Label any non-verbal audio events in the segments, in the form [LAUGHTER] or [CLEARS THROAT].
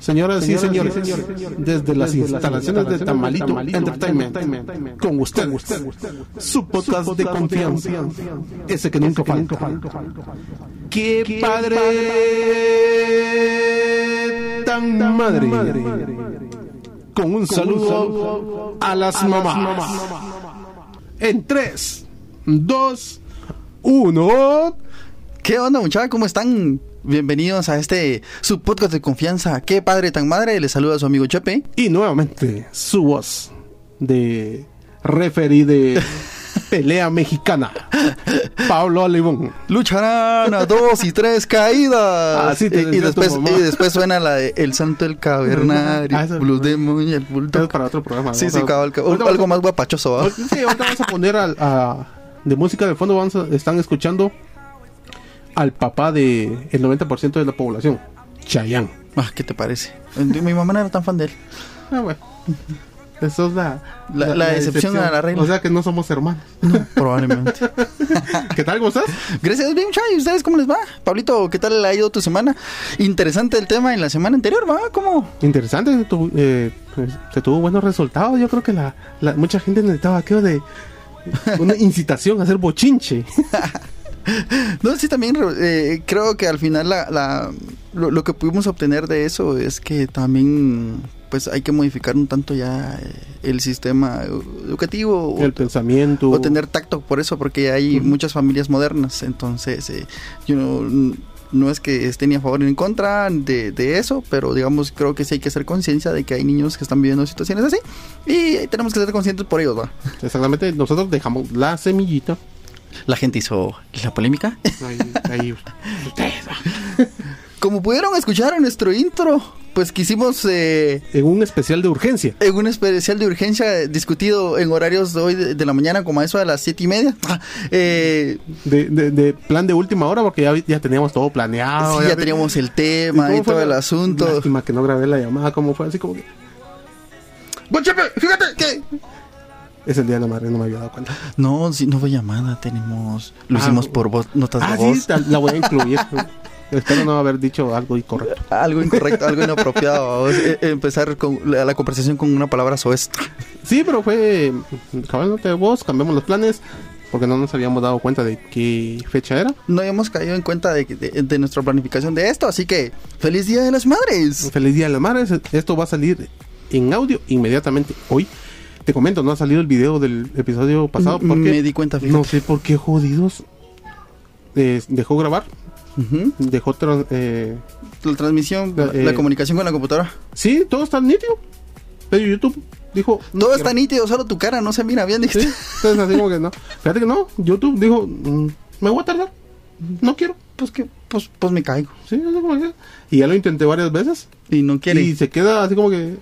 Señoras y señores, desde las instalaciones de Tamalito Entertainment, con usted, su podcast de confianza, ese que nunca falta. ¡Qué padre tan madre! Con un saludo a las mamás. En 3, 2, 1. ¿Qué onda, muchachos? ¿Cómo están? Bienvenidos a este su podcast de confianza. Qué padre tan madre. Les saluda a su amigo Chepe. Y nuevamente su voz de referí de [LAUGHS] pelea mexicana, Pablo Alibón. Lucharán a dos y tres caídas. Así te y, y después, y después suena la de El Santo el Cavernario, Ah, Blue Demon y el Bulldog. es para otro programa. Sí, ¿no? sí, cabal, Algo más guapachoso. ¿va? Sí, ahorita vamos a poner a, de música de fondo. Vamos a- están escuchando al papá de el 90% de la población, Chayanne. Ah, ¿Qué te parece? Mi mamá no era tan fan de él. Ah, bueno. Eso es la, La- la excepción a la regla. O sea que no somos hermanos. Probablemente. [LAUGHS] ¿Qué tal? ¿Cómo estás? Gracias, bien, muchachos. ¿Y ustedes cómo les va? Pablito, ¿qué tal ha ido tu semana? Interesante el tema en la semana anterior, ¿va? ¿Cómo? Interesante. tu- eh, pues, se tuvo buenos resultados. Yo creo que la, la- mucha gente necesitaba aquello de una incitación a hacer bochinche. [LAUGHS] [LAUGHS] No, sí, también eh, creo que al final la, la- lo, lo que pudimos obtener de eso es que también pues hay que modificar un tanto ya eh, el sistema edu- educativo o, el pensamiento. o tener tacto por eso, porque hay muchas familias modernas, entonces eh, yo no, no es que esté ni a favor ni en contra de, de eso, pero digamos creo que sí hay que hacer conciencia de que hay niños que están viviendo situaciones así y tenemos que ser conscientes por ellos, ¿va? Exactamente. Nosotros dejamos la semillita. La gente hizo la polémica. Ahí, ahí. [LAUGHS] Como pudieron escuchar en nuestro intro, pues quisimos eh, en un especial de urgencia. en un especial de urgencia eh, discutido en horarios de hoy de, de la mañana, como a eso a las siete y media. Eh, De, de, de plan de última hora porque ya, ya teníamos todo planeado. sí, ya teníamos el tema y, todo la- el asunto. Lástima que no grabé la llamada, ¿cómo fue? Así como que... Bueno, Chepe, fíjate que. Ese día la madre no me había dado cuenta. No, si no fue llamada, tenemos. Lo Ah, hicimos por voz, notas Ah, de voz. sí, la voy a incluir. [LAUGHS] Espero no haber dicho algo incorrecto. [LAUGHS] Algo incorrecto, algo inapropiado. eh, empezar con la, la conversación con una palabra soez. Sí, pero fue cabal nota de voz, cambiamos los planes porque no nos habíamos dado cuenta de qué fecha era. No habíamos caído en cuenta de, de- de nuestra planificación de esto, así que feliz Día de las Madres. Feliz Día de las Madres. Esto va a salir en audio inmediatamente hoy. Te comento, no ha salido el video del episodio pasado porque me di cuenta, fíjate. no sé por qué jodidos eh, dejó grabar, dejó tran- eh, La transmisión, la, Eh, la comunicación con la computadora. sí, todo está nítido. Pero YouTube dijo no Todo está nítido, solo tu cara no se mira bien. Sí, [LAUGHS] entonces así como que no. Fíjate que no, YouTube dijo, mm, me voy a tardar, no quiero. Pues que, pues, pues me caigo. Sí, así como que- Y ya lo intenté varias veces. Y no quiere. Y se queda así como que.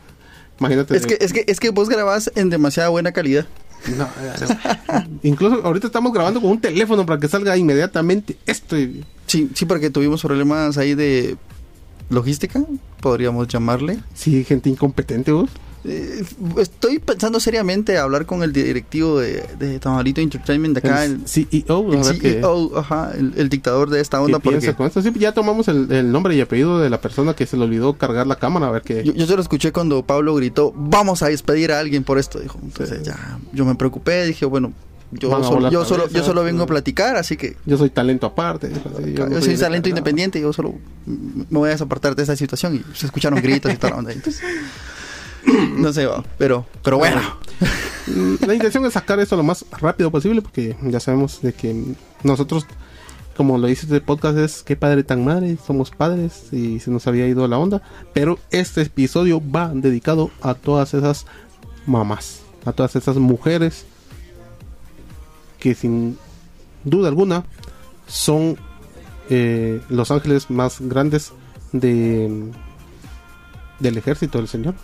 Imagínate. Es que, es que, es que vos grabás en demasiada buena calidad. [LAUGHS] No. Incluso ahorita estamos grabando con un teléfono para que salga inmediatamente esto. y- Sí, sí, porque tuvimos problemas ahí de logística, podríamos llamarle. Sí, gente incompetente, vos. Eh, estoy pensando seriamente hablar con el directivo de, de Tamalito Entertainment de acá, el, el CEO, el ajá, el, el dictador de esta onda, porque con esto. Sí, ya tomamos el, nombre y apellido de la persona que se le olvidó cargar la cámara, a ver qué. yo, yo se lo escuché cuando Pablo gritó, vamos a despedir a alguien por esto, dijo. Entonces Sí. ya, yo me preocupé, dije, bueno, yo, Van solo, yo, solo, yo solo vengo a platicar, así que Yo soy talento aparte. así, yo yo soy talento independiente, yo solo me voy a desapartar de esa situación y se escucharon gritos y onda. [LAUGHS] Entonces, [CLEARS THROAT] no sé, pero, pero bueno. Mm, La intención es sacar esto lo más rápido posible porque ya sabemos de que nosotros, como lo dice este podcast, es qué padre tan madre, somos padres y se nos había ido la onda. Pero este episodio va dedicado a todas esas mamás, a todas esas mujeres que sin duda alguna son eh, los ángeles más grandes de del ejército del Señor.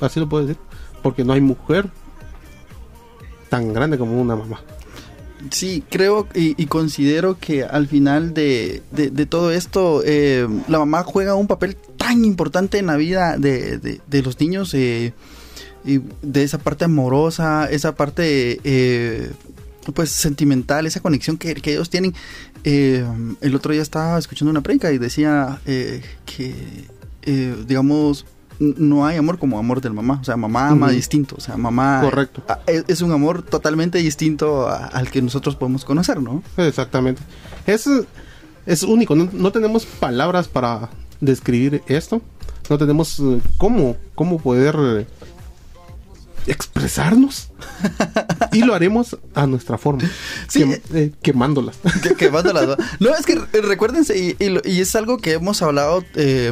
Así lo puedo decir. Porque no hay mujer tan grande como una mamá. Sí, creo y, considero que al final de, de- todo esto, eh, la mamá juega un papel tan importante en la vida de, de- los niños, eh, y de esa parte amorosa, esa parte eh, pues sentimental, esa conexión que, que ellos tienen. El otro día estaba escuchando una predica y decía que, digamos, no hay amor como amor del mamá. O sea, mamá ama distinto. O sea, mamá. Correcto. Es, es un amor totalmente distinto a- al que nosotros podemos conocer, ¿no? Exactamente. Es, es único, no, no tenemos palabras para describir esto. No tenemos eh, cómo, cómo poder eh, expresarnos. y lo haremos a nuestra forma. Sí. quem- eh, quemándolas. Que, quemando las dos. No, es que eh, recuérdense, y, y y es algo que hemos hablado eh,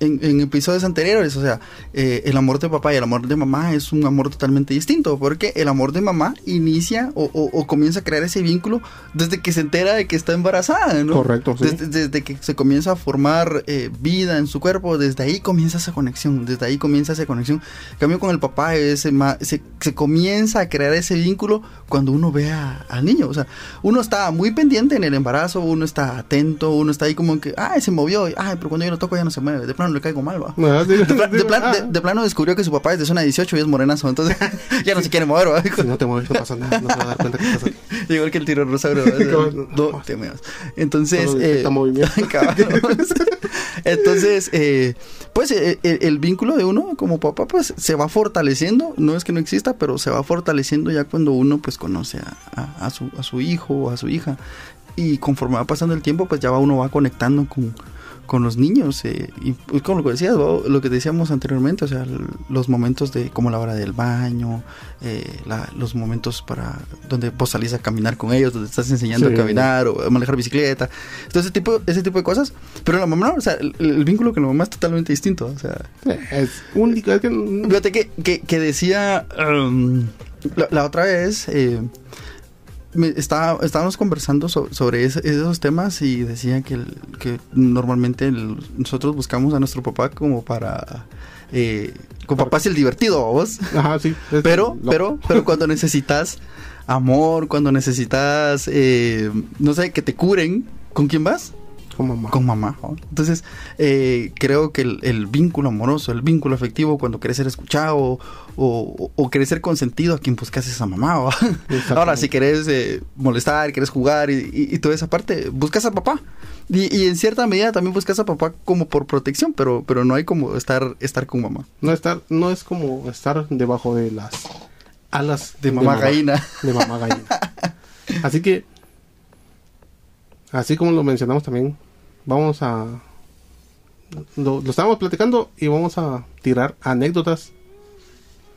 en, en episodios anteriores, o sea, eh, el amor de papá y el amor de mamá es un amor totalmente distinto, porque el amor de mamá inicia o, o- o comienza a crear ese vínculo desde que se entera de que está embarazada, ¿no? Correcto, sí. Desde, desde que se comienza a formar eh, vida en su cuerpo, desde ahí comienza esa conexión, desde ahí comienza esa conexión. En cambio con el papá ese se, se comienza a crear ese vínculo cuando uno ve a- al niño, o sea, uno está muy pendiente en el embarazo, uno está atento, uno está ahí como que, ay, se movió, ay, pero cuando yo lo toco ya no se mueve, de plano le caigo mal, va. Sí, De, pla- de sí, plan- de- de plano descubrió que su papá es de zona 18 y es morenazo, entonces [LAUGHS] ya no se quiere mover, ¿va? Si no te mueves, no pasa nada. No se va a dar cuenta que estás aquí. [LAUGHS] Igual que el tirosaurio. [LAUGHS] Cabal. no te muevas. Entonces, eh, entonces, eh, pues eh, el, el vínculo de uno como papá, pues se va fortaleciendo. No que no exista, pero se va fortaleciendo ya cuando uno pues conoce a, a- a su, a su hijo o a su hija. Y conforme va pasando el tiempo, pues ya va, uno va conectando con, con los niños. eh, y pues, como lo que decías, lo que decíamos anteriormente, o sea, los momentos de como la hora del baño, eh, la- los momentos para donde vos salís a caminar con ellos, donde estás enseñando Sí. a caminar o a manejar bicicleta, todo ese tipo, ese tipo de cosas. Pero la mamá, o sea, el, el vínculo con la mamá es totalmente distinto. O sea, Es único. Es que, Fíjate que, que, que decía um, la, la otra vez, eh, me- estaba, estábamos conversando so- sobre esos temas y decía que, el- que normalmente el- nosotros buscamos a nuestro papá como para... Eh, como papá es el divertido, vos. Ajá, sí. [LAUGHS] Pero, pero, pero cuando necesitas amor, cuando necesitas, eh, no sé, que te curen, ¿con quién vas? Con mamá. con mamá. Entonces, eh, creo que el, el vínculo amoroso, el vínculo afectivo, cuando querés ser escuchado o, o, o querés ser consentido, a quien buscas es a mamá. Ahora, si querés eh, molestar, querés jugar y, y- y toda esa parte, buscas a papá. Y, y en cierta medida también buscas a papá como por protección, pero, pero no hay como estar, estar con mamá. No, estar, no es como estar debajo de las alas De mamá gallina. De mamá gallina. Así que, así como lo mencionamos también, vamos a... Lo, lo estábamos platicando y vamos a tirar anécdotas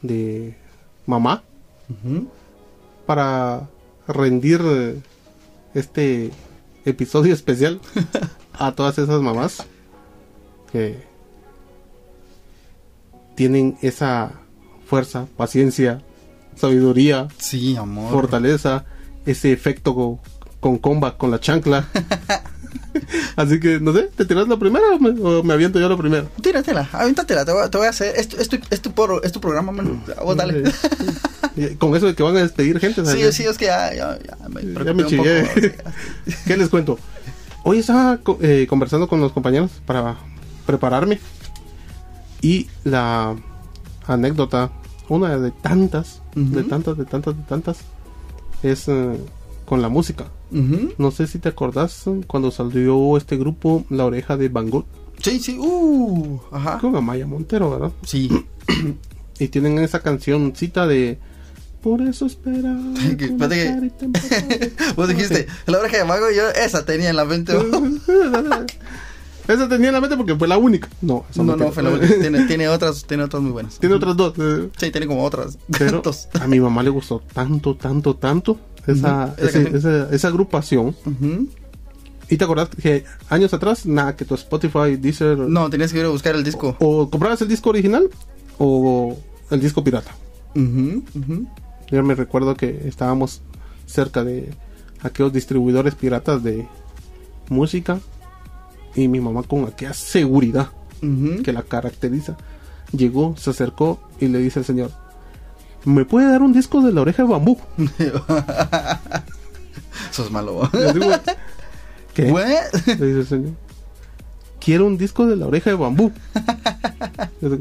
de mamá para rendir este episodio especial a todas esas mamás que tienen esa fuerza, paciencia, sabiduría, Sí, amor. fortaleza, ese efecto co- con comba, con la chancla. [LAUGHS] Así que, no sé, ¿te tiras la primera o me, o me aviento yo la primera? Tíratela, aviéntatela, te voy, a- te voy a hacer. Es, es, tu, es, tu, por- es tu programa, man. Vos dale. Eh, Con eso de que van a despedir gente. ¿sabes? Sí, sí, es que ya, ya, ya me Ya me chillé. poco. [LAUGHS] ¿Qué les cuento? Hoy estaba eh, conversando con los compañeros para prepararme. Y la anécdota, una de tantas, de tantas, de tantas, de tantas, es eh, con la música. No sé si te acordás eh, cuando salió este grupo La Oreja de Van Gogh Sí, sí, uh, ajá. con Amaya Montero, ¿verdad? Sí, [CLEARS THROAT] Y tienen esa cancioncita de Por eso espera. [LAUGHS] Que- espérate que- [LAUGHS] vos dijiste, la oreja de mago, yo esa tenía en la mente. No, [LAUGHS] Esa tenía en la mente porque fue la única. No, esa no, me fue la única. tiene, tiene otras, tiene otras muy buenas. Tiene otras dos. eh, Sí, tiene como otras. Pero a mi mamá le gustó tanto, tanto, tanto esa, esa ese- canción. esa, esa agrupación. Y te acordás que años atrás, nada, que tu Spotify, Deezer, No, tenías que ir a buscar el disco. o comprabas el disco original o el disco pirata. Ujú. Yo me recuerdo que estábamos cerca de aquellos distribuidores piratas de música y mi mamá con aquella seguridad que la caracteriza llegó, se acercó y le dice al señor, ¿me puede dar un disco de la oreja de bambú? [LAUGHS] Sos malo. Le digo, ¿Qué? Le dice el señor. Quiero un disco de la oreja de bambú. Digo,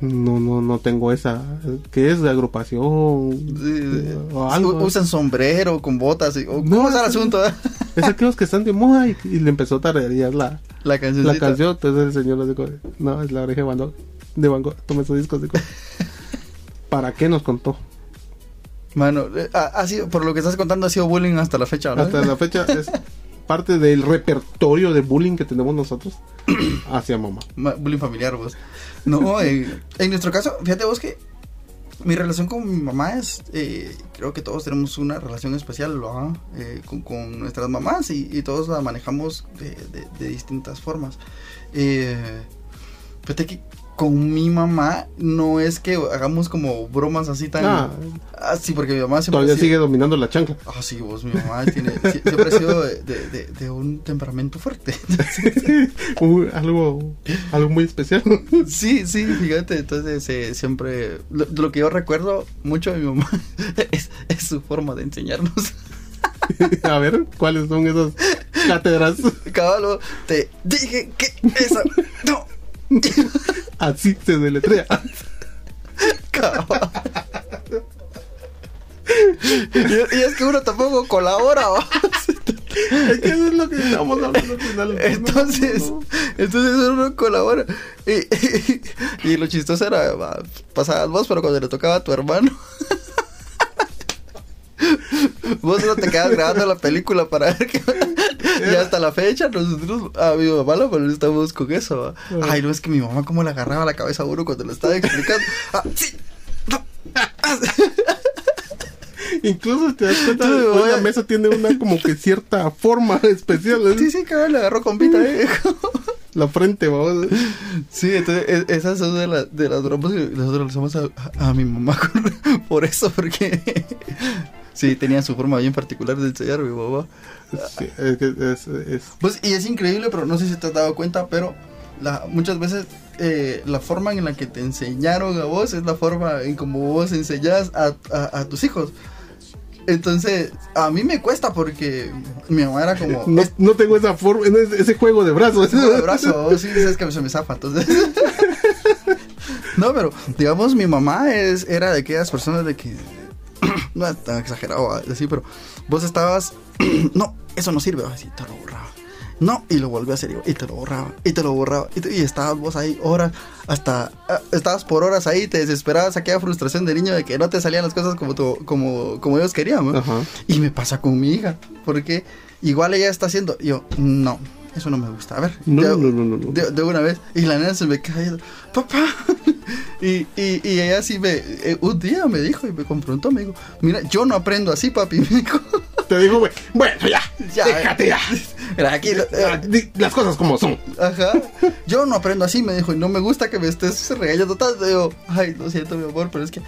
no, no, no tengo esa. ¿Qué es de agrupación? Sí, O algo. U- Usan sombrero con botas. y- o- ¿Cómo No, es el es- asunto? Es aquellos que están de moda y, y le empezó a tararear la, La canción. la canción. Entonces el señor le dijo, no, es la oreja de Van Gogh. De Van Gogh. Tome su disco. dijo. ¿Para qué nos contó? Mano, eh, ha, ha sido, por lo que estás contando, ha sido bullying hasta la fecha, ¿no? Hasta la fecha es parte del repertorio de bullying que tenemos nosotros hacia mamá. Ma- bullying familiar, vos. No, eh, en nuestro caso, fíjate vos que mi relación con mi mamá es, eh, creo que todos tenemos una relación especial. Eh, con, con nuestras mamás y, y todos la manejamos de, de- de distintas formas. Eh, fíjate que con mi mamá no es que hagamos como bromas así tan... Ah, así, porque mi mamá siempre... todavía sigue dominando la chancla. Ah, sí, vos, mi mamá tiene, [LAUGHS] sie- siempre ha sido de, de- de- de un temperamento fuerte. [LAUGHS] Algo, algo muy especial. [LAUGHS] Sí, sí, fíjate, entonces eh, siempre, lo, lo que yo recuerdo mucho de mi mamá es, es su forma de enseñarnos. a ver, ¿cuáles son esas cátedras? Caballo, te dije que eso, no, Así se deletrea. Y, y es que uno tampoco colabora. Es que eso es lo que estamos hablando al final. Entonces, No, no, no. entonces uno colabora. Y, y lo chistoso era, pasabas vos, pero cuando le tocaba a tu hermano, vos no te quedas grabando la película para ver que... [LAUGHS] Y hasta la fecha nosotros, a mi mamá la molestamos con eso. ¿va? Ay, no, es que mi mamá como le agarraba la cabeza a uno cuando le estaba explicando. [LAUGHS] Ah, sí, no, [LAUGHS] ah, Incluso te das cuenta, hoy oye. la mesa tiene una como que cierta forma especial. ¿eh? Sí, sí, cabrón, le agarró con pita, eh. La frente, vamos. Sí, entonces e- esas son de, la- de las bromas que nosotros le hacemos a, a- a mi mamá por eso, porque sí, tenía su forma bien particular de enseñar a mi mamá. Sí, es es, es- Pues, y es increíble, pero no sé si te has dado cuenta, pero la, muchas veces eh, la forma en la que te enseñaron a vos es la forma en como vos enseñás a, a- a tus hijos. Entonces, a mí me cuesta porque mi mamá era como... [LAUGHS] no, no tengo esa forma, ese, juego de brazos. Ese juego de brazo, [LAUGHS] sí, es que se me zafa, entonces. [LAUGHS] no, pero digamos, mi mamá es, era de aquellas personas de que. No es tan exagerado así, pero vos estabas. [CLEARS THROAT] no, eso no sirve, así te lo borraba. No, y lo volví a hacer y te lo borraba, y te lo borraba, y, te- y estabas vos ahí horas, hasta, ah, estabas por horas ahí, te desesperabas, aquella frustración de niño de que no te salían las cosas como, tu- como, como ellos querían, ¿no? Y me pasa con mi hija, porque igual ella está haciendo, yo, no, eso no me gusta. A ver, No, de, no, no, de- de una vez, y la nena se me viendo, papá. [LAUGHS] y, y, y ella sí me, eh, un día me dijo y me confrontó, me dijo, mira, yo no aprendo así, papi. [LAUGHS] Me dijo, Te digo, güey, bueno, ya, Ya, déjate ya. [LAUGHS] mira, aquí, eh, las cosas como son. ajá, yo no aprendo así, me dijo, y no me gusta que me estés regañando tanto. Yo, ay, lo siento, mi amor, pero es que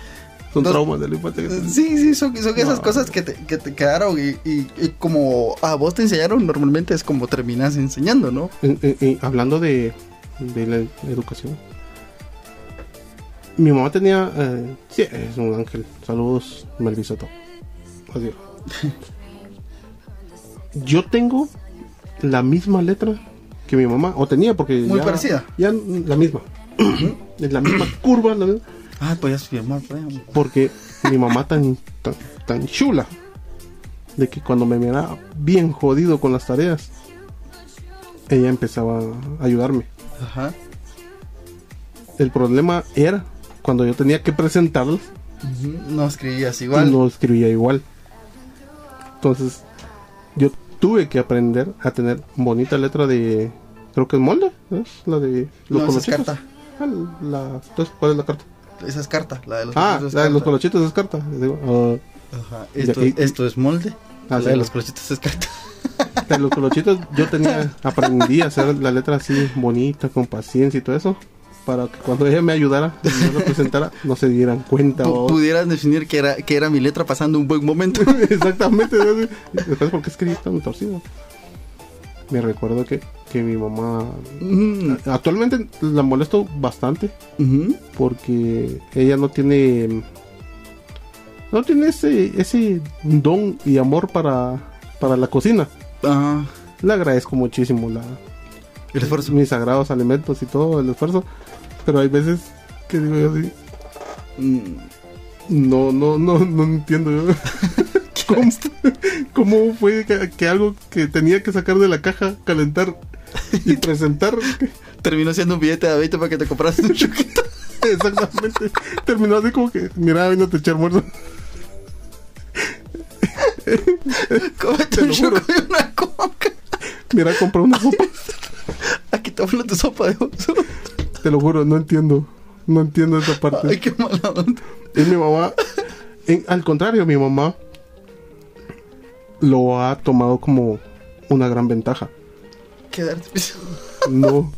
Son No- traumas de la infancia. que tenemos. Sí, sí, son, son esas No. cosas que te, que te quedaron y, y- y como a vos te enseñaron, normalmente es como terminas enseñando, ¿no? En- en- hablando de, de la educación. Mi mamá tenía... eh, sí, es un ángel. Saludos, Melvisoto. Adiós. [LAUGHS] Yo tengo la misma letra que mi mamá. O tenía, porque... Muy ya- parecida. Ya la misma. es la misma curva. la misma- Ah, podías firmar, pues. porque mi mamá tan, tan, tan chula de que cuando me miraba bien jodido con las tareas, ella empezaba a ayudarme. Ajá. El problema era cuando yo tenía que presentarlas No escribías igual. no escribía igual. Entonces, yo tuve que aprender a tener bonita letra de. Creo que es molde, ¿es? La de los No, esa es colochitos. carta. Ah, la- entonces, ¿cuál es la carta? Esa es carta, la de los Ah, la de los carta. colochitos es carta. Digo, Ajá. Y Esto, aquí- esto es molde. Ah, la sí, de los colochitos es carta. [LAUGHS] De los colochitos yo tenía, aprendí a hacer la letra así bonita, con paciencia y todo eso, para que cuando ella me ayudara y yo lo presentara, no se dieran cuenta. O- pudieras definir que era, que era mi letra pasando un buen momento. [LAUGHS] Exactamente. Después, ¿por qué escribí tan torcido? Me recuerdo que, que mi mamá... Actualmente la molesto bastante porque ella no tiene... No tiene ese, ese don y amor para, para la cocina. Ajá. Le agradezco muchísimo la, El esfuerzo. mis sagrados alimentos y todo el esfuerzo. Pero hay veces ¿Qué digo yo así? Mm, No, no, no, no entiendo yo. [LAUGHS] ¿Cómo, [LAUGHS] cómo fue que, que algo que tenía que sacar de la caja, calentar y [LAUGHS] presentar? Terminó siendo un billete de 20 para que te compras un choquito. [LAUGHS] Exactamente. Terminó así como que, mira, vino a echar muerto. Cómete Te un lo juro. choco y una coca. Mira, compré una sopa. Aquí te hablo tu sopa de oso. Te lo juro, no entiendo. No entiendo esa parte. Ay, qué mala onda. Es mi mamá. en- al contrario, mi mamá lo ha tomado como una gran ventaja. Quedarte No.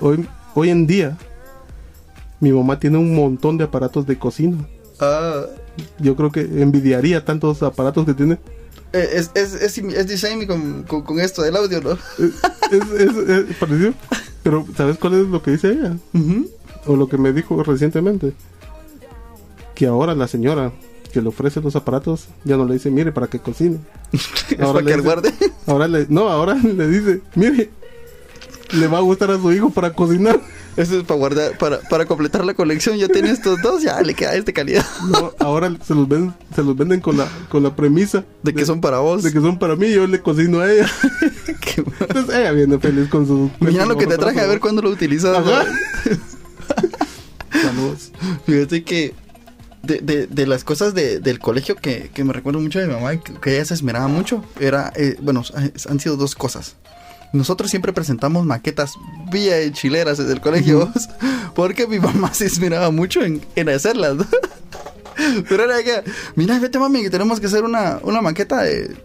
Hoy, hoy en día, mi mamá tiene un montón de aparatos de cocina. Ah, Yo creo que envidiaría tantos aparatos que tiene. eh, es, es, es, es design con, con, con esto del audio, ¿no? Es, es- parecido. Pero, ¿sabes cuál es lo que dice ella? O lo que me dijo recientemente. Que ahora la señora que le ofrece los aparatos ya no le dice, mire, para que cocine. [LAUGHS] Es para que dice- guarde. [LAUGHS] Ahora le, no, ahora [LAUGHS] le dice, mire, le va a gustar a su hijo para cocinar. Eso es para guardar, para, para completar la colección. Ya tiene estos dos, ya le queda este calidad. No, ahora se los ven, se los venden con la, con la premisa De que son para vos. de que son para mí yo le cocino a ella. Qué. Entonces ella viene feliz con su. Mira lo que te traje, a ver cuándo lo utilizas. Saludos. Fíjate que de, de, de las cosas de- del colegio que, que me recuerdo mucho de mi mamá, que, que ella se esmeraba mucho, era, eh, bueno, han sido dos cosas. Nosotros siempre presentamos maquetas vía chileras desde el colegio, [LAUGHS] porque mi mamá se esmeraba mucho en, en hacerlas. [LAUGHS] Pero era que, mira, vete mami, que tenemos que hacer una, una maqueta de,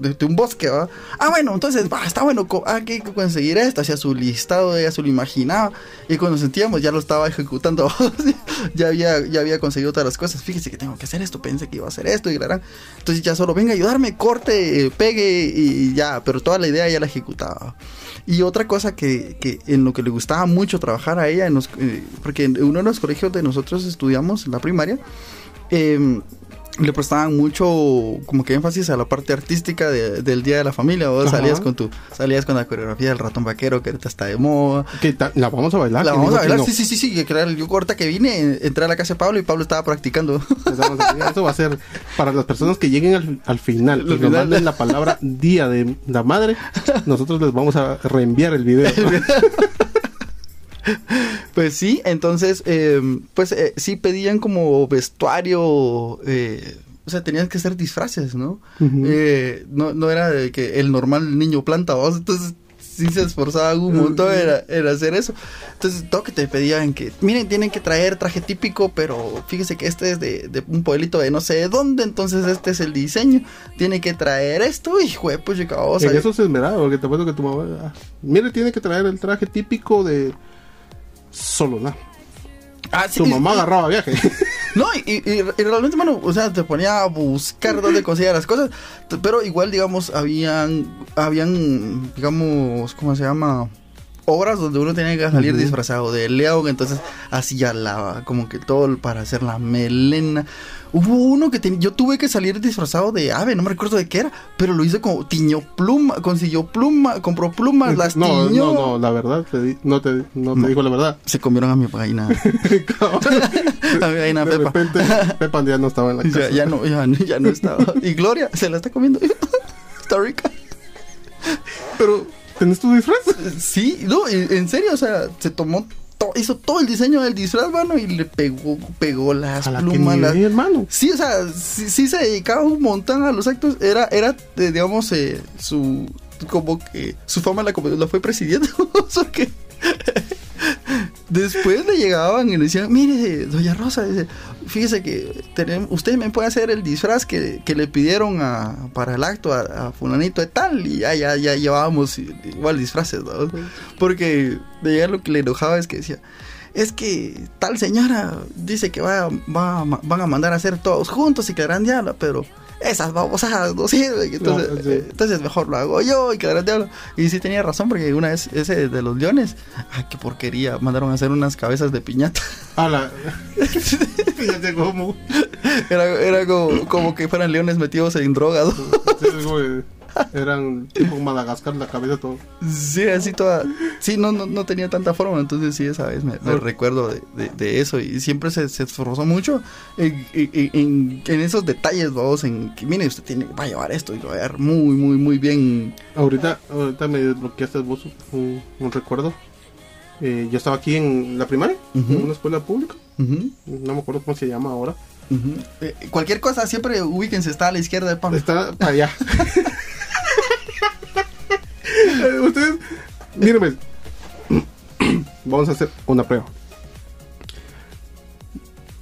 de, un bosque, ¿va? Ah, bueno, entonces, está bueno, ah, hay que conseguir esto, hacía su listado, ella se lo imaginaba, y cuando sentíamos ya lo estaba ejecutando, [LAUGHS] ya había, ya había conseguido todas las cosas, fíjese que tengo que hacer esto, pensé que iba a hacer esto, y gran- entonces ya solo venga a ayudarme, corte, eh, pegue, y ya, pero toda la idea ya la ejecutaba. Y otra cosa que, que en lo que le gustaba mucho trabajar a ella, eh, porque en uno de los colegios de nosotros estudiamos, en la primaria, eh, le prestaban mucho como que énfasis a la parte artística de- del día de la familia. Ajá. salías con tu, salías con la coreografía del ratón vaquero que ahorita está de moda. Que la vamos a bailar. la ¿quién vamos a bailar, no? sí, sí, sí, sí, que yo ahorita que vine, entré a la casa de Pablo y Pablo estaba practicando. Eso va a ser para las personas que lleguen al, al final Al y nos manden la palabra Día de la Madre. Nosotros les vamos a reenviar el video. [LAUGHS] [LAUGHS] Pues sí, entonces, eh, pues eh, sí pedían como vestuario, eh, o sea, tenían que hacer disfraces, ¿no? Eh, no, no era de que el normal niño planta, ¿vos? entonces sí se esforzaban un montón en, en hacer eso. Entonces, todo que te pedían que, miren, tienen que traer traje típico, pero fíjese que este es de, de un pueblito de no sé de dónde, entonces este es el diseño, tiene que traer esto, y jue, pues En eso se esmeraba, porque te acuerdo que tu mamá. ah, Mire, tiene que traer el traje típico de Solona. Ah, sí, Tu mamá y- agarraba viaje. [LAUGHS] No, y, y- y realmente, mano, o sea, te ponía a buscar dónde conseguía las cosas. Pero igual, digamos, habían, habían, digamos, ¿cómo se llama? Obras donde uno tenía que salir disfrazado de león, entonces hacía la, como que todo para hacer la melena. Hubo uno que yo tuve que salir disfrazado de ave, no me recuerdo de qué era, pero lo hice como tiñó pluma, consiguió pluma, compró plumas, las no, tiñó. no, no, la verdad, te di- no te, no te No. digo la verdad. Se comieron a mi gallina. [LAUGHS] a mi gallina de Pepa. repente, Pepa ya no estaba en la [LAUGHS] casa. Ya, ya no, ya, no- ya no estaba. Y Gloria se la está comiendo. [LAUGHS] está rica. Pero, ¿tenés tu disfraz? Sí, no, en serio, o sea, se tomó, to- hizo todo el diseño del disfraz, mano, y le pegó, pegó las A la que plumas. ni las- hermano. Sí, o sea, sí, sí se dedicaba un montón a los actos. Era, era eh, digamos, eh, su. Como que su fama la, la fue presidiendo. [LAUGHS] que. Después le llegaban y le decían: Mire, Doña Rosa, dice, fíjese que tenemos, usted me puede hacer el disfraz que, que le pidieron a, para el acto a, a Fulanito de tal. Y ya, ya, ya llevábamos igual disfraces, ¿no? Porque de ella lo que le enojaba es que decía. Es que tal señora dice que va, va, van a mandar a hacer todos juntos y que gran diablo, pero esas babosadas no sirven. Entonces, [LAUGHS] No, sí. eh, entonces mejor lo hago yo y que gran diablo. Y sí tenía razón porque una vez ese de los leones, ay, qué porquería, mandaron a hacer unas cabezas de piñata. A la. [LAUGHS] [LAUGHS] Fíjate cómo. Era, era como, como que fueran leones metidos en droga. Eran tipo Madagascar, la cabeza todo. Sí, así toda. Sí, no, no, no tenía tanta forma. Entonces, sí, esa vez me, me recuerdo de, de- de eso. Y siempre se, se esforzó mucho en, en- en- esos detalles, vamos. En que, mire, usted tiene, va a llevar esto y lo va a llevar muy, muy, muy bien. Ahorita, ahorita me desbloqueaste vos un, un recuerdo. Eh, yo estaba aquí en la primaria, Ujú. en una escuela pública. Ujú, No me acuerdo cómo se llama ahora. ujú. Eh, cualquier cosa, siempre ubíquense, está a la izquierda de Pablo. Está para allá. [LAUGHS] Eh, Ustedes, mírenme. [CLEARS THROAT] Vamos a hacer una prueba.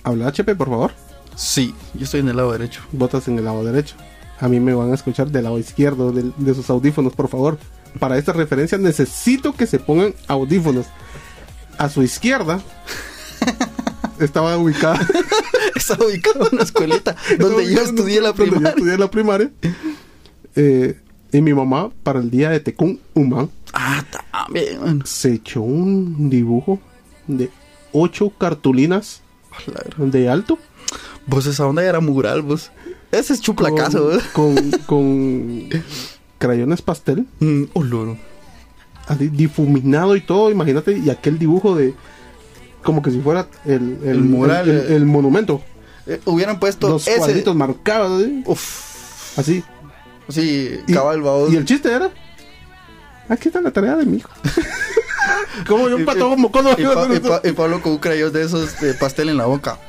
Habla HP, por favor. Sí, yo estoy en el lado derecho. Botas en el lado derecho. A mí me van a escuchar del lado izquierdo de, sus audífonos, por favor. Para esta referencia necesito que se pongan audífonos. A su izquierda [LAUGHS] estaba ubicada. [LAUGHS] Estaba ubicado en una escuelita donde yo Estaba estudié la donde yo primaria. estudié la primaria. Eh, y mi mamá, para el día de Tecún Humán, Ah, también, se echó un dibujo de ocho cartulinas de alto. Vos esa onda ya era mural, vos. Ese es chuplacazo, con, con, [LAUGHS] con crayones pastel. Mm, oh, loro. así, difuminado y todo, imagínate, y aquel dibujo de como que si fuera el, el, El mural, el, el- eh. monumento, Eh, hubieran puesto los ese. cuadritos marcados, así, Uf. así. Sí, Y, cabal, babos. y el chiste era, aquí está la tarea de mi hijo. [LAUGHS] como yo Y- un pato mocoso. Y, Pa- y Pa- y Pablo con un crayón de esos de pastel en la boca. [LAUGHS]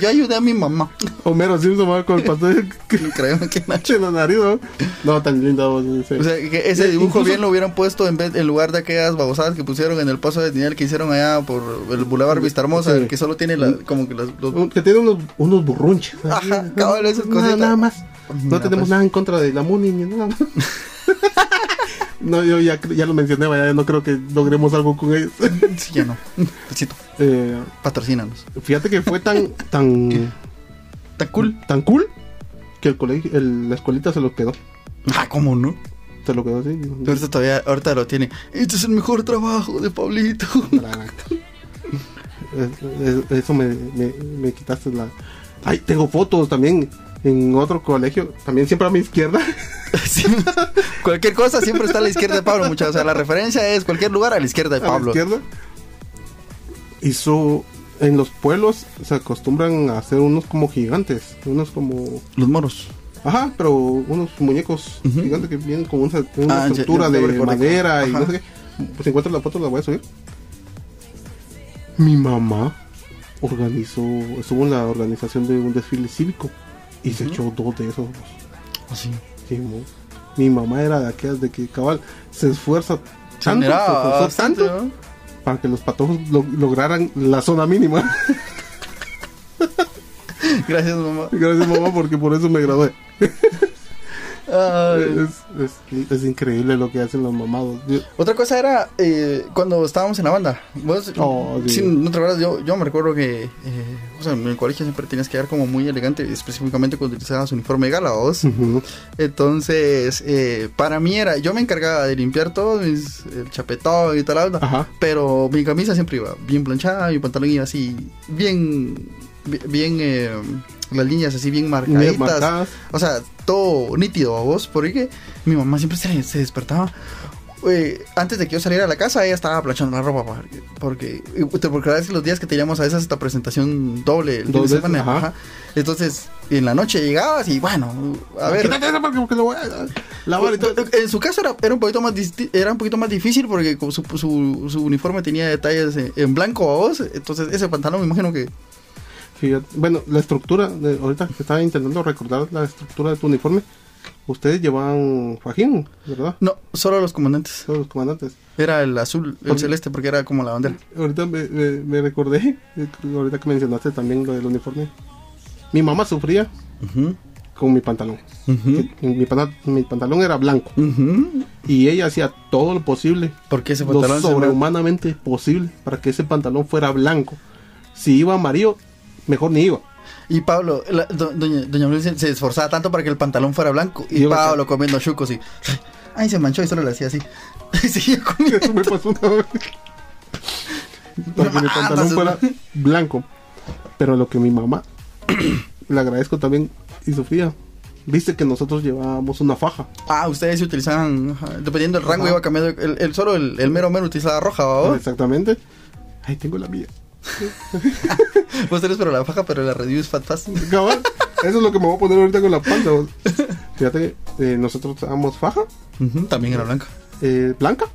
Yo ayudé a mi mamá. Homero Simpson va con el pastel Creo que Nacho. en la nariz, ¿no? No, tan lindo. vos, sí. O sea, que ese Eh, dibujo incluso- bien lo hubieran puesto en vez en lugar de aquellas babosadas que pusieron en el paso de Daniel que hicieron allá por el Boulevard Vista Hermosa, Sí. que solo tiene la, como que las, los- que tiene unos, unos burrunches. Ajá, cabal, esas nada, cositas. nada más. No tenemos pues. nada en contra de la MUNI ni nada. [LAUGHS] no, yo ya, ya lo mencioné, vaya, no creo que logremos algo con ellos. [LAUGHS] Sí, ya no. Eh, Patrocínanos. fíjate que fue tan [LAUGHS] tan Está cool. tan cool que el colegio, el- la escuelita se lo quedó. Ah, ¿cómo no? Se lo quedó así. Ahorita todavía, ahorita lo tiene. Este es el mejor trabajo de Pablito. Es- es- Eso me, me, me quitaste la. Ay, tengo fotos también en otro colegio, también siempre a mi izquierda. [LAUGHS] Sí. Cualquier cosa siempre está a la izquierda de Pablo, muchachos. O sea, la referencia es cualquier lugar a la izquierda de a la Pablo. izquierda. Hizo. En los pueblos se acostumbran a hacer unos como gigantes, unos como. Los moros. Ajá, pero unos muñecos gigantes que vienen con una, una Ah, estructura ya- ya de madera y no sé qué. Pues si encuentro la foto la voy a subir. Mi mamá organizó, estuvo en la organización de un desfile cívico y se echó dos de esos. Así. Sí, mo. mi mamá era de aquellas de que cabal se esfuerza tanto, se bastante, tanto ¿no? para que los patojos lo- lograran la zona mínima. [LAUGHS] Gracias, mamá. Gracias mamá porque por eso me gradué. [LAUGHS] Es, es- es increíble lo que hacen los mamados. Otra cosa era eh, cuando estábamos en la banda. Vos, Oh, sí. no te acuerdas, yo, yo me recuerdo que eh, o sea, en el colegio siempre tenías que quedar como muy elegante, específicamente cuando utilizabas uniforme de gala. Ujú. Entonces, eh, para mí era, yo me encargaba de limpiar todo, mis, el chapetón y tal, Ajá. pero mi camisa siempre iba bien planchada, mi pantalón iba así, bien, bi- bien, las líneas así bien marcaditas. Bien marcadas. O sea, todo nítido a vos, porque mi mamá siempre se, se despertaba. eh, antes de que yo saliera a la casa, ella estaba planchando la ropa. Porque, porque, porque a veces los días que teníamos a veces esta presentación doble el veces, semana. ajá. ajá. Entonces, en la noche llegabas y bueno, a ver. Quítate eso porque, porque lo voy a lavar y todo. En su caso era, era un poquito más era un poquito más difícil porque su, su, su uniforme tenía detalles en, en blanco a vos, entonces ese pantalón me imagino que Fíjate, bueno, la estructura, de, ahorita que estaba intentando recordar la estructura de tu uniforme, ustedes llevaban fajín, ¿verdad? no, solo los comandantes. Todos los comandantes. Era el azul, el Porque- celeste porque era como la bandera. Ahorita me, me, me recordé, ahorita que mencionaste también lo del uniforme. Mi mamá sufría con mi pantalón. Que Mi, pantalón era blanco y ella hacía todo lo posible, Porque ese lo pantalón me- sobrehumanamente posible para que ese pantalón fuera blanco. Si iba amarillo, mejor ni iba. Y Pablo, la- do- doña, doña se, se esforzaba tanto para que el pantalón fuera blanco. Y Yo- Pablo comiendo chucos y. Ay, se manchó y solo le hacía así. [LAUGHS] Y seguía comiendo. Eso me pasó una vez. Para que mi matas, [LAUGHS] pantalón fuera blanco. Pero lo que mi mamá [CLEARS THROAT] le agradezco también y Sofía viste que nosotros llevábamos una faja. Ah, ustedes se utilizaban, dependiendo del rango, Ajá. iba cambiando. El, el- solo el, el mero mero utilizaba roja, ¿va? Exactamente. Ahí tengo la mía. [LAUGHS] Vos tenés pero la faja, pero la reduce fat fast. Cabal, eso es lo que me voy a poner ahorita con la panza. vos. Fíjate que eh, nosotros usábamos faja También era blanca. eh, blanca,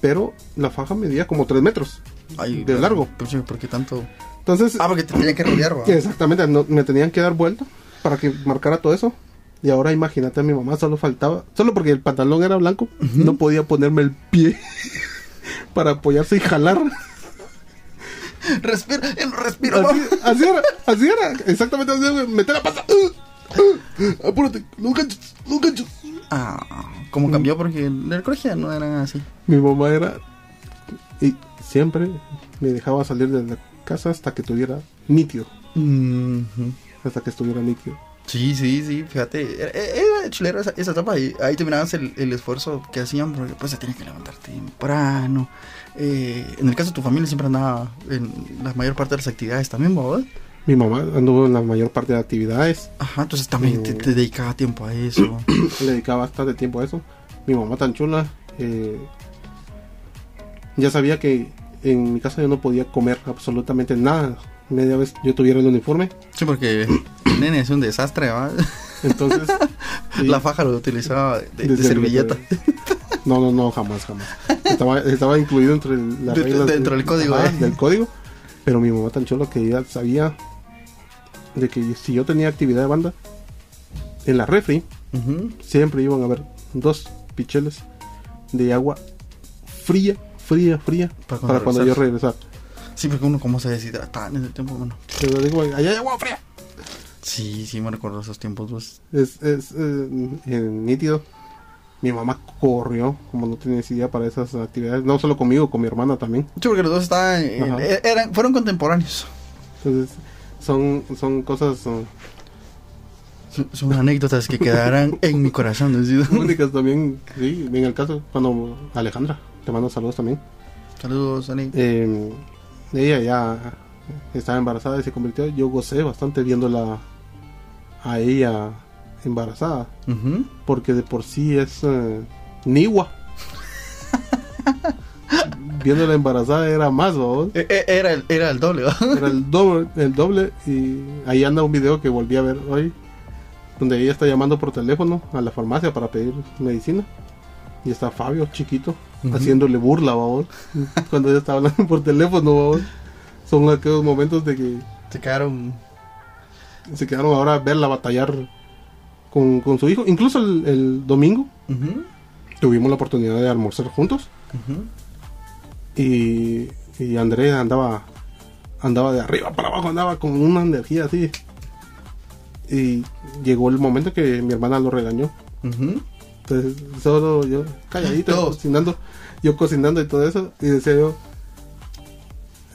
pero la faja medía como 3 metros Ay, de largo. Pucha, ¿por qué tanto? Entonces, Ah, porque te tenían que rodear, exactamente, no- me tenían que dar vuelta para que marcara todo eso. Y ahora imagínate a mi mamá, solo faltaba, solo porque el pantalón era blanco, no podía ponerme el pie [LAUGHS] para apoyarse y jalar. Respira, él respira, Así, era, así era, exactamente así era, meter la pata. Uh, uh, apúrate, no ganchos, no ganchos. Ah, ¿cómo cambió? Porque en el colegio no eran así. Mi mamá era, y siempre me dejaba salir de la casa hasta que tuviera nítido, Ujú. hasta que estuviera nítido. Sí, sí, sí, fíjate, era, era esa, esa etapa y ahí terminabas el, el esfuerzo que hacían porque pues se tenían que levantar temprano. Eh, en el caso de tu familia siempre andaba en la mayor parte de las actividades también, ¿verdad? Mi mamá anduvo en la mayor parte de actividades, Ajá, entonces también te, te dedicaba tiempo a eso. [CLEARS THROAT] le dedicaba bastante tiempo a eso. Mi mamá tan chula, eh, ya sabía que en mi casa yo no podía comer absolutamente nada. Media vez yo tuviera el uniforme, Sí, porque nene es un desastre, ¿va? entonces... [LAUGHS] La faja lo utilizaba de, de de servilleta. No, no, no, jamás, jamás. Estaba, estaba incluido entre las De- reglas dentro del código, ajá, eh. del código. Pero mi mamá tan chula que ella sabía de que si yo tenía actividad de banda en la refri, siempre iban a haber dos picheles de agua fría, fría, fría Para para cuando yo regresara. Sí, porque uno como se deshidrataba en ese tiempo, bueno. Pero digo, allá hay agua fría. Sí, sí, me recuerdo esos tiempos, pues. Es, es eh, nítido. Mi mamá corrió, como no tenía idea para esas actividades, no solo conmigo, con mi hermana también. Sí, porque los dos estaban, eh, eran, fueron contemporáneos. Entonces, son, son cosas eh, Son, son anécdotas que quedarán [LAUGHS] en mi corazón. ¿no? únicas también. Sí, en el caso, cuando Alejandra, te mando saludos también. Saludos, Ani. Eh, ella ya estaba embarazada y se convirtió. Yo gocé bastante viéndola a ella embarazada, porque de por sí es eh, niwa. [LAUGHS] Viéndola embarazada era más, ¿no? Eh, eh, Era, el, era el doble. Era el doble, el doble y ahí anda un video que volví a ver hoy donde ella está llamando por teléfono a la farmacia para pedir medicina y está Fabio chiquito haciéndole burla [LAUGHS] cuando ella está hablando por teléfono son aquellos momentos de que Se quedaron. se quedaron ahora a verla batallar con, con su hijo. Incluso el, el domingo tuvimos la oportunidad de almorzar juntos. Y, y Andrea andaba andaba de arriba para abajo andaba con una energía así. Y llegó el momento que mi hermana lo regañó. Entonces solo yo calladito Todos. cocinando yo cocinando y todo eso y decía yo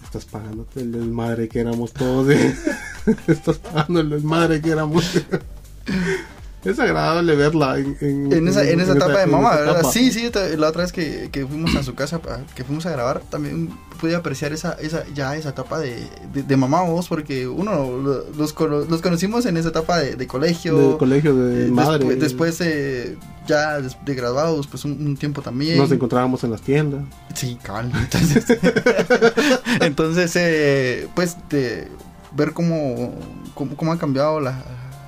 estás pagando el desmadre que éramos todos ¿eh? [LAUGHS] estás pagando el desmadre que éramos [LAUGHS] es agradable verla en, en- En esa, en esa etapa de mamá, ¿verdad? etapa. Sí, sí, la otra vez que, que fuimos a su casa, que fuimos a grabar, también pude apreciar esa, esa ya esa etapa de, de, de mamá vos, porque uno lo- los, los conocimos en esa etapa de, de colegio. del colegio de eh, madre despu- después, eh, ya de graduados, pues un, un tiempo también. nos encontrábamos en las tiendas Sí, cabal. Entonces, [LAUGHS] entonces eh, pues, de ver cómo, cómo, cómo ha cambiado la,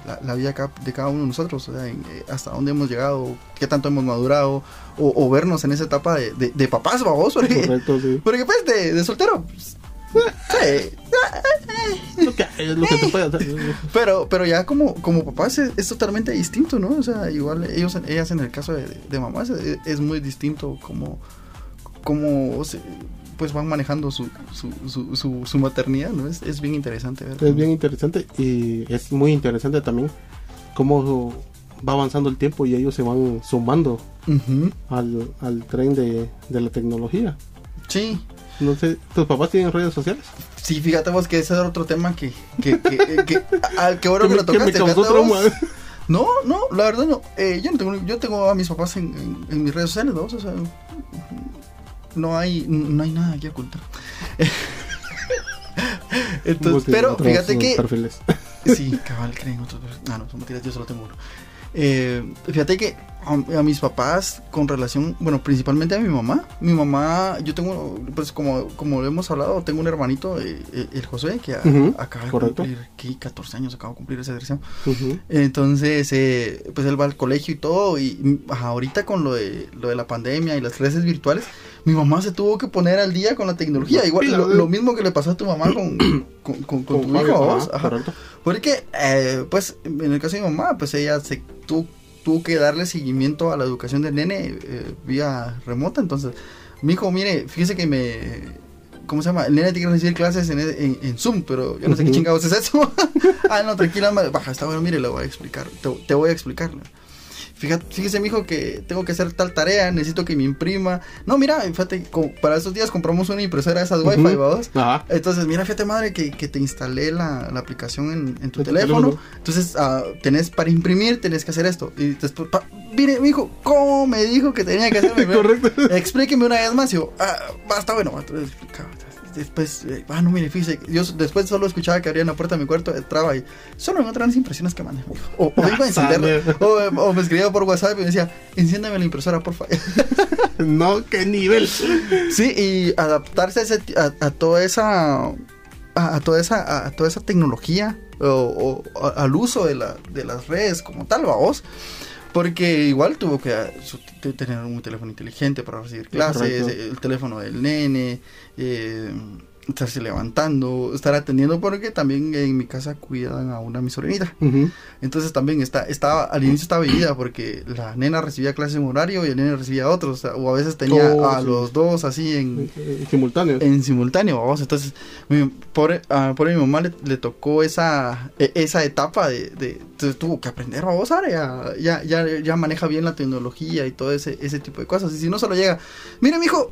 la, la vida de cada uno de nosotros, o sea, en, eh, hasta dónde hemos llegado, qué tanto hemos madurado, o, o vernos en esa etapa de, de, de papás, vamos, [LAUGHS] porque, correcto sí porque pues, de, de soltero, pues, sí, Es [LAUGHS] lo que, es lo que se puede hacer. pero, pero ya como, como papás es, es totalmente distinto, ¿no? O sea, igual ellos, ellas en el caso de, de mamás es, es muy distinto como, como se- pues van manejando su, su, su, su, su maternidad, ¿no? Es, es bien interesante ver. Es bien interesante y es muy interesante también cómo va avanzando el tiempo y ellos se van sumando al, al tren de, de la tecnología. Sí, No sé, ¿tus papás tienen redes sociales? sí, fíjate vos que ese es otro tema que, que, que, que, [LAUGHS] al que que, me, lo me tocaste. vos. No, no, la verdad no. Eh, yo no tengo, yo tengo a mis papás en, en, en mis redes sociales, ¿no? O sea, no hay, no hay nada que ocultar. [LAUGHS] Entonces, pero fíjate que perfiles. Sí, cabal, creen otros. Ah, no, son mentiras, yo solo tengo uno. Eh, fíjate que a, a mis papás, con relación, bueno, principalmente a mi mamá. Mi mamá, yo tengo, pues como, como hemos hablado, tengo un hermanito, eh, eh, el José, que a- acaba de correcto. cumplir, ¿qué? 14 años, acaba de cumplir versión. Ujú. Entonces, eh, pues él va al colegio y todo, y ajá, ahorita con lo de, lo de la pandemia y las clases virtuales, mi mamá se tuvo que poner al día con la tecnología. Igual, Pila, lo, mismo que le pasó a tu mamá con, con, con- con tu hijo. Porque, eh, pues, en el caso de mi mamá, pues ella se tuvo, tuvo que darle seguimiento a la educación del nene eh, vía remota. Entonces, mi hijo, mire, fíjese que me. ¿Cómo se llama? El nene tiene que recibir clases en, en- en Zoom, pero yo no sé qué chingados es eso. [LAUGHS] ah, no, tranquila, baja, está bueno, mire, le voy a explicar. Te, te voy a explicar. Fíjate, fíjese, mijo, que tengo que hacer tal tarea, necesito que me imprima. No, mira, fíjate, para estos días compramos una impresora de esas Wi-Fi, Ujú. ¿vamos? Ajá. Entonces, mira, fíjate madre que, que te instalé la, la aplicación en, en tu teléfono. teléfono. Entonces, ah, tenés para imprimir, tenés que hacer esto. Y después, pa- mire, mi hijo, ¿cómo me dijo que tenía que hacer? [LAUGHS] Correcto. Explíqueme una vez más. Y yo, ah, basta, bueno, entonces explicaba. Después, eh, ah, no, mire, fíjese, yo después solo escuchaba que abrían la puerta de mi cuarto, entraba y solo encontraban las impresiones que mijo. O, o iba a [LAUGHS] encenderla, o, o me escribía por WhatsApp y me decía, enciéndeme la impresora, por favor. [LAUGHS] No, qué nivel. Sí, y adaptarse a, ese a, a toda esa a, a toda esa a, toda esa tecnología o, al uso de, la, de las redes como tal, vamos. Porque igual tuvo que ah, tener un teléfono inteligente para recibir clases, Correcto. el teléfono del nene, eh, estarse levantando, estar atendiendo, porque también en mi casa cuidan a una mi sobrinita. Entonces también está, estaba, al inicio estaba dividida porque la nena recibía clases en horario y el nene recibía otro, o, sea, o a veces tenía Oh, a sí. los dos así en, Eh, Simultáneo. en simultáneo, vamos. Entonces, mi, pobre, a pobre mi mamá le, le tocó esa, e- esa etapa de, de, de- tuvo que aprender, vamos, ahora ya, ya, ya, ya maneja bien la tecnología y todo ese, ese tipo de cosas. Y si no solo llega, mire, mijo,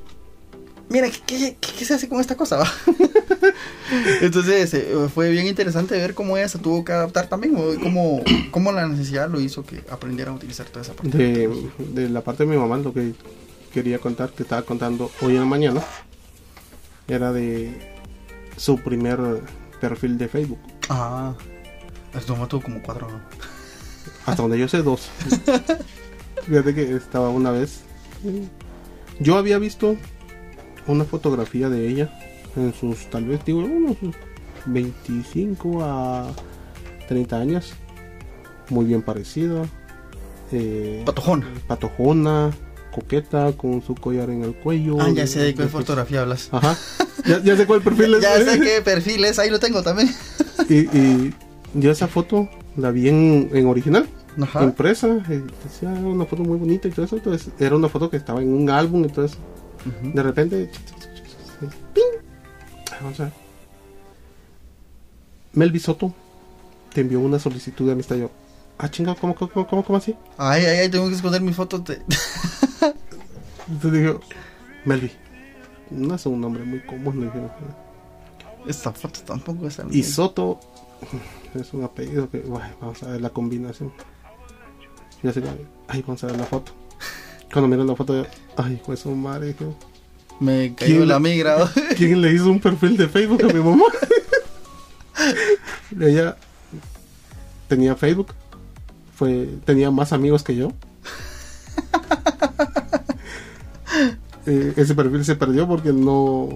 mira, ¿qué, qué, qué- qué se hace con esta cosa? va?" [LAUGHS] Entonces, eh, fue bien interesante ver cómo ella se tuvo que adaptar también, cómo, cómo la necesidad lo hizo que aprendiera a utilizar toda esa parte. de, de la parte de mi mamá, lo que quería contar, que estaba contando hoy en la mañana, era de su primer perfil de Facebook. Ah, tu mamá tuvo como cuatro, ¿no? Hasta donde yo sé, dos. [LAUGHS] Fíjate que estaba una vez. Yo había visto una fotografía de ella en sus, tal vez, digo, unos 25 a 30 años. Muy bien parecida. eh, Patojón. patojona, coqueta, con su collar en el cuello. Ah, ya sé de qué fotografía hablas. Ajá. Ya, ya sé cuál perfil es. [LAUGHS] Ya sé [LAUGHS] qué perfil es, ahí lo tengo también. Y, y yo esa foto la vi en, en original, Ajá. impresa. y decía "Ah, una foto muy bonita y todo eso. Entonces era una foto que estaba en un álbum. Entonces De repente. ¡ping! Vamos a ver. Melvi Soto te envió una solicitud de amistad. Yo, ah, chingado, ¿cómo, cómo, cómo, cómo así? Ay, ay, ay, tengo que esconder mis fotos [LAUGHS] de... Entonces digo, Melvi, no es un nombre muy común. le. Esta foto tampoco es Y Soto [LAUGHS] es un apellido que, bueno, vamos a ver la combinación. Yo así, ay, vamos a ver la foto. Cuando miro la foto, ay, pues su madre, Me cayó la migra. [LAUGHS] ¿quién le hizo un perfil de Facebook a mi mamá? [LAUGHS] Ella tenía Facebook, fue, tenía más amigos que yo. [LAUGHS] Eh, ese perfil se perdió porque no,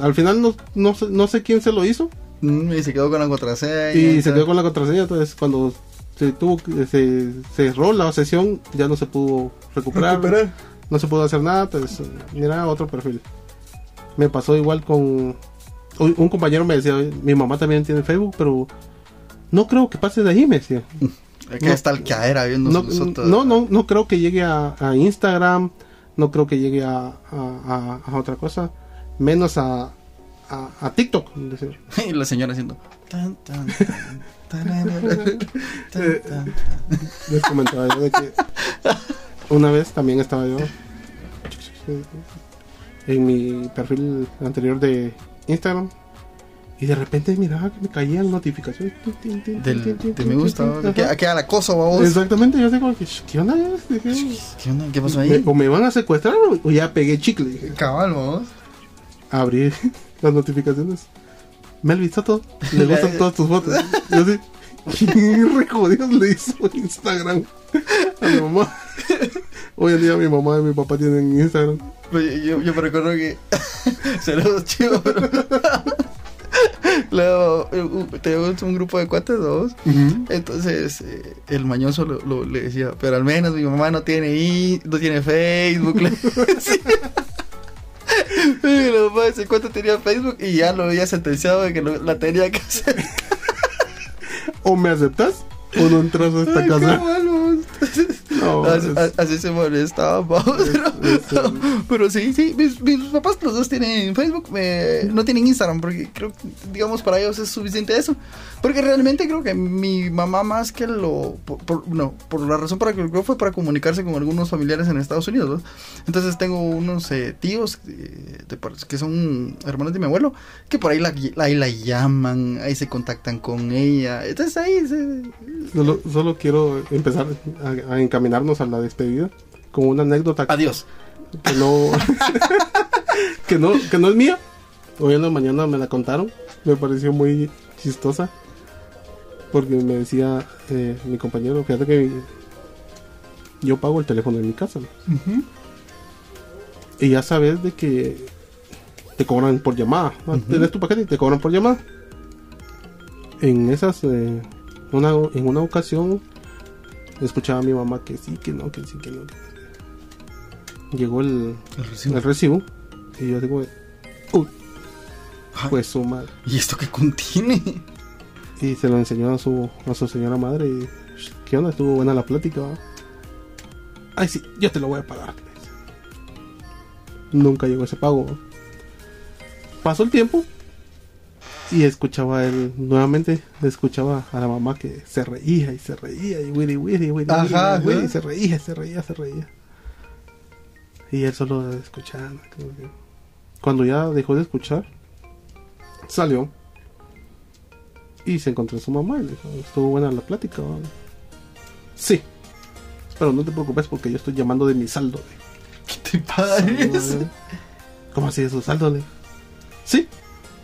al final no, no, sé, no sé quién se lo hizo. Mm, y se quedó con la contraseña. Y se quedó con la contraseña, entonces cuando se tuvo se cerró la sesión ya no se pudo recuperar, Recuperar. no se pudo hacer nada, pues mira otro perfil. Me pasó igual con un compañero me decía, "Oye, mi mamá también tiene Facebook, pero no creo que pase de ahí, me decía. Es que No. está el viendo No, no, no, no creo que llegue a, a Instagram, no creo que llegue a- a otra cosa, menos a, a, a TikTok. [LAUGHS] Y la señora haciendo... tan, tan, tan, tararara, tan, tan, tan. Les comentaba yo de que una vez también estaba yo en mi perfil anterior de Instagram y de repente miraba que me caían notificaciones Del, de me gusta. Que, que al acoso, vamos. Exactamente, yo como que "Sh, ¿qué onda? ¿Qué onda? ¿Qué pasó ahí? o me van a secuestrar o- ya pegué chicle. Cabal, vamos. Abrí las notificaciones. Melvin Soto, le gustan [LAUGHS] todas tus fotos. Yo sí, Re jodidos le hizo Instagram a mi mamá. [LAUGHS] Hoy en día mi mamá y mi papá tienen Instagram. Oye, yo, yo me recuerdo que. [LAUGHS] Saludos, chicos, pero. Luego, eh, tenemos un grupo de cuates, dos. Entonces, eh, el mañoso lo, lo- le decía, pero al menos mi mamá no tiene i- no tiene Facebook. Le decía. Y cuate tenía Facebook y ya lo había sentenciado de que lo- la tenía que hacer. O me aceptas o no entras a esta Ay, casa. qué. No, [LAUGHS] así, es- así se molestaba, [LAUGHS] pero, pero sí, sí, mis, mis papás los dos tienen Facebook, eh, no tienen Instagram, porque creo digamos, para ellos es suficiente eso. Porque realmente creo que mi mamá más que lo, por, por- no, por la razón para que lo creo fue para comunicarse con algunos familiares en Estados Unidos, ¿no? Entonces tengo unos eh, tíos eh, de que son hermanos de mi abuelo, que por ahí la, ahí la llaman, ahí se contactan con ella, entonces ahí se, Solo, solo quiero empezar a, a encaminarnos a la despedida con una anécdota Adiós. que no, [LAUGHS] que no que no es mía. Hoy en la mañana me la contaron. Me pareció muy chistosa. Porque me decía eh, mi compañero, fíjate que yo pago el teléfono de mi casa. ¿no? Y ya sabes de que te cobran por llamada. ¿no? Tienes tu paquete y te cobran por llamada. En esas, eh, una, en una ocasión, escuchaba a mi mamá que sí, que no, que sí, que no. Llegó el, el recibo y yo digo, uy, Ay. pues su madre. ¿Y esto qué contiene? Y se lo enseñó a su, a su señora madre y, ¿qué onda? Estuvo buena la plática. Ay, sí, yo te lo voy a pagar. Nunca llegó ese pago. Pasó el tiempo y escuchaba él nuevamente, escuchaba a la mamá que se reía y se reía y wiri wiri wiri Ajá, wiri, wiri, ajá. y se reía, se reía, se reía. Y él solo escuchaba. Cuando ya dejó de escuchar, salió y se encontró a su mamá y le dijo, estuvo buena la plática. ¿va?". Sí, pero no te preocupes porque yo estoy llamando de mi saldo. dijo. ¿Qué te parece? ¿Cómo así de su saldo? Sí,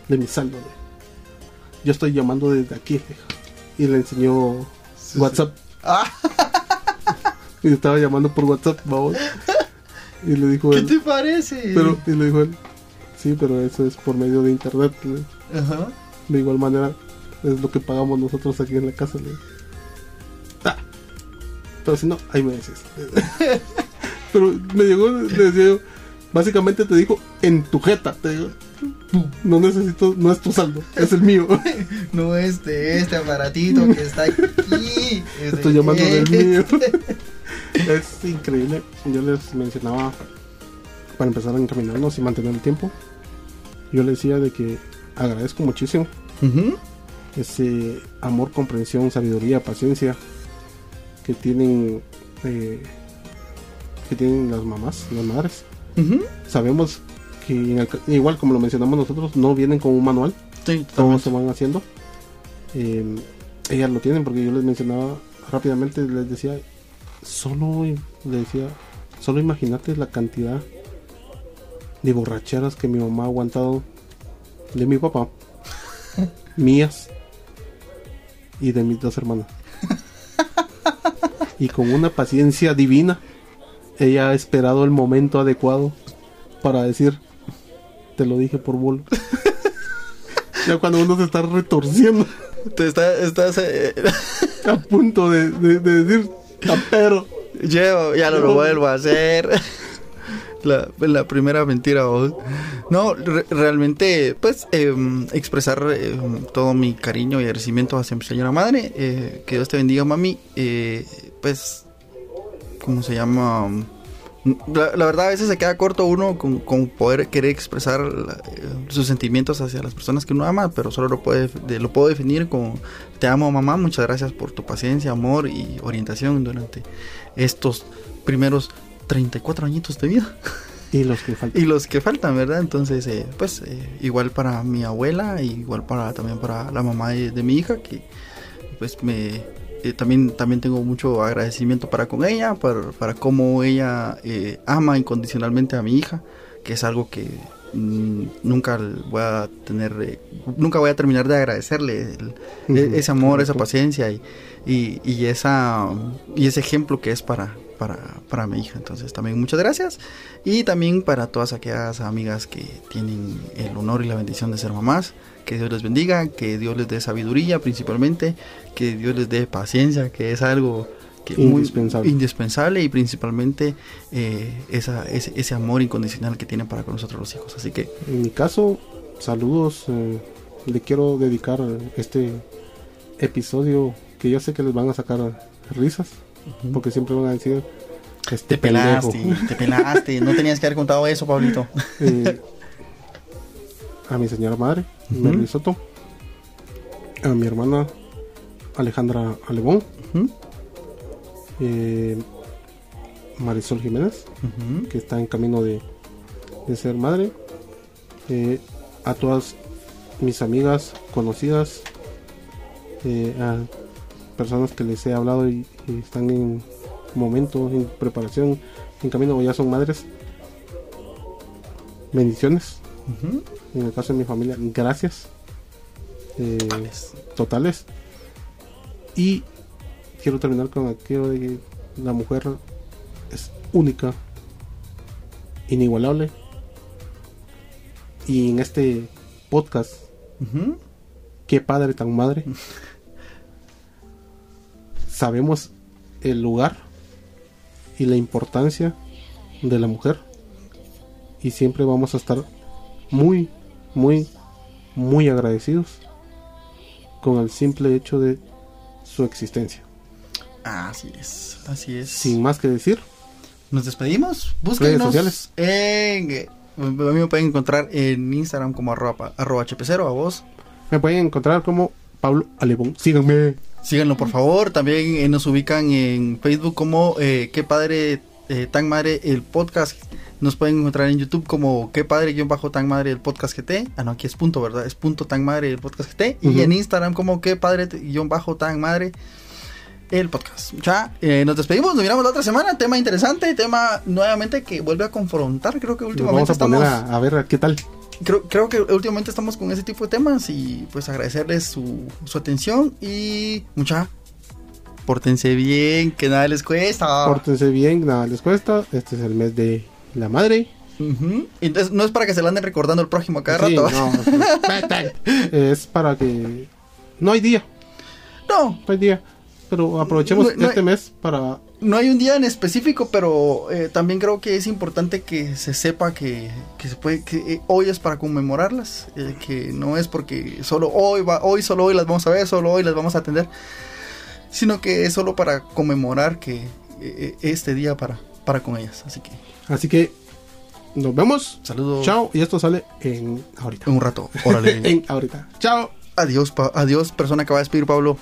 de mi saldo. Yo estoy llamando desde aquí. Y le enseñó Sí, WhatsApp. Ah, [LAUGHS] Y estaba llamando por WhatsApp, vamos. Y le dijo ¿qué él. te parece? Pero, y le dijo él. Sí, pero eso es por medio de internet. le. Ajá. De igual manera, es lo que pagamos nosotros aquí en la casa. le. Ah, pero si no, ahí me decís. [LAUGHS] pero me llegó, le decía yo, básicamente te dijo, en tu jeta, te digo. No necesito, no es tu saldo, es el mío. [LAUGHS] No es de este aparatito que está aquí. [LAUGHS] es Estoy llamando del este. mío. [LAUGHS] es increíble. Yo les mencionaba, para empezar a encaminarnos y mantener el tiempo, yo les decía de que agradezco muchísimo ese amor, comprensión, sabiduría, paciencia que tienen eh, que tienen las mamás, las madres. Sabemos que el igual como lo mencionamos nosotros, no vienen con un manual, Sí, se van haciendo. Eh, ellas lo tienen porque yo les mencionaba rápidamente, les decía, solo les decía, solo imagínate la cantidad de borracheras que mi mamá ha aguantado de mi papá, [LAUGHS] mías y de mis dos hermanas. [LAUGHS] Y con una paciencia divina, ella ha esperado el momento adecuado para decir, te lo dije por bolo. [LAUGHS] ya cuando uno se está retorciendo Te está, estás. eh, a punto de, de- de decir, pero Llevo, ya no lo vuelvo a hacer. [LAUGHS] La, la primera mentira, vos. No, re- realmente, pues, em, expresar em, todo mi cariño y agradecimiento hacia mi señora madre. eh, que Dios te bendiga, mami. eh, pues, ¿cómo se llama? La, la verdad, a veces se queda corto uno con, con poder querer expresar la- eh, sus sentimientos hacia las personas que uno ama, pero solo lo, puede, de- lo puedo definir como te amo mamá, muchas gracias por tu paciencia, amor y orientación durante estos primeros 34 añitos de vida y los que faltan. [LAUGHS] y los que faltan, ¿verdad? Entonces, eh, pues eh, igual para mi abuela, igual para también para la mamá de, de mi hija, que pues me eh, también también tengo mucho agradecimiento para con ella, para, para cómo ella eh, ama incondicionalmente a mi hija, que es algo que nunca voy a tener, eh, nunca voy a terminar de agradecerle el- e- ese amor, esa paciencia y, y, y esa y ese ejemplo que es para, para, para mi hija. Entonces también muchas gracias y también para todas aquellas amigas que tienen el honor y la bendición de ser mamás. Que Dios les bendiga, que Dios les dé sabiduría principalmente, que Dios les dé paciencia, que es algo que muy- Indispensable. indispensable y principalmente eh, esa, ese, ese amor incondicional que tienen para con nosotros los hijos. Así que En mi caso, saludos. eh, le quiero dedicar este episodio que yo sé que les van a sacar risas, porque siempre van a decir este te pelaste, pendejo. te pelaste, no tenías que haber contado eso, Pablito. [LAUGHS] Eh, a mi señora madre, Soto, a mi hermana Alejandra Alebón, eh, Marisol Jiménez, que está en camino de, de ser madre, eh, a todas mis amigas conocidas, eh, a personas que les he hablado y, y están en momento, en preparación, en camino o ya son madres. Bendiciones. En el caso de mi familia, gracias. Eh, Totales. totales. Y quiero terminar con aquello de que la mujer es única, inigualable. Y en este podcast, qué padre tan madre, sabemos el lugar y la importancia de la mujer. Y siempre vamos a estar muy, muy, muy agradecidos con el simple hecho de su existencia. Así es, así es. Sin más que decir, Nos despedimos. Búsquenos Redes sociales. en... A mí me pueden encontrar en Instagram como arroba, arroba hp0 a vos. me pueden encontrar como Pablo Alebón. Síganme. Síganlo por favor. También eh, nos ubican en Facebook como eh, Qué Padre eh, Tan Madre el podcast. Nos pueden encontrar en YouTube como Qué Padre guion bajo Tan Madre el podcast GT. Ah, no, aquí es punto, ¿verdad? Es punto Tan Madre el podcast GT. Y en Instagram como Qué Padre guion bajo Tan Madre el podcast. Ya, eh, nos despedimos, nos miramos la otra semana. Tema interesante, tema nuevamente que vuelve a confrontar. Creo que Nos últimamente vamos a poner estamos. a, a ver qué tal. Creo, creo que últimamente estamos con ese tipo de temas y pues agradecerles su, su atención y mucha. Pórtense bien, que nada les cuesta. Pórtense bien, nada les cuesta. Este es el mes de la madre. Ujú. Entonces no es para que se lo anden recordando el próximo cada Sí, rato. no, [LAUGHS] es para que no hay día, No, no hay día. Pero aprovechemos No, no este hay- mes para no hay un día en específico, pero eh, también creo que es importante que se sepa que, que se puede, que eh, hoy es para conmemorarlas, eh, que no es porque solo hoy va, hoy solo hoy las vamos a ver, solo hoy las vamos a atender, sino que es solo para conmemorar que eh, este día para, para con ellas. Así que Así que nos vemos. saludos. Chao. Y esto sale en ahorita. En un rato. Órale. [LAUGHS] En ahorita. Chao. adiós, pa- adiós, persona que va a despedir, Pablo.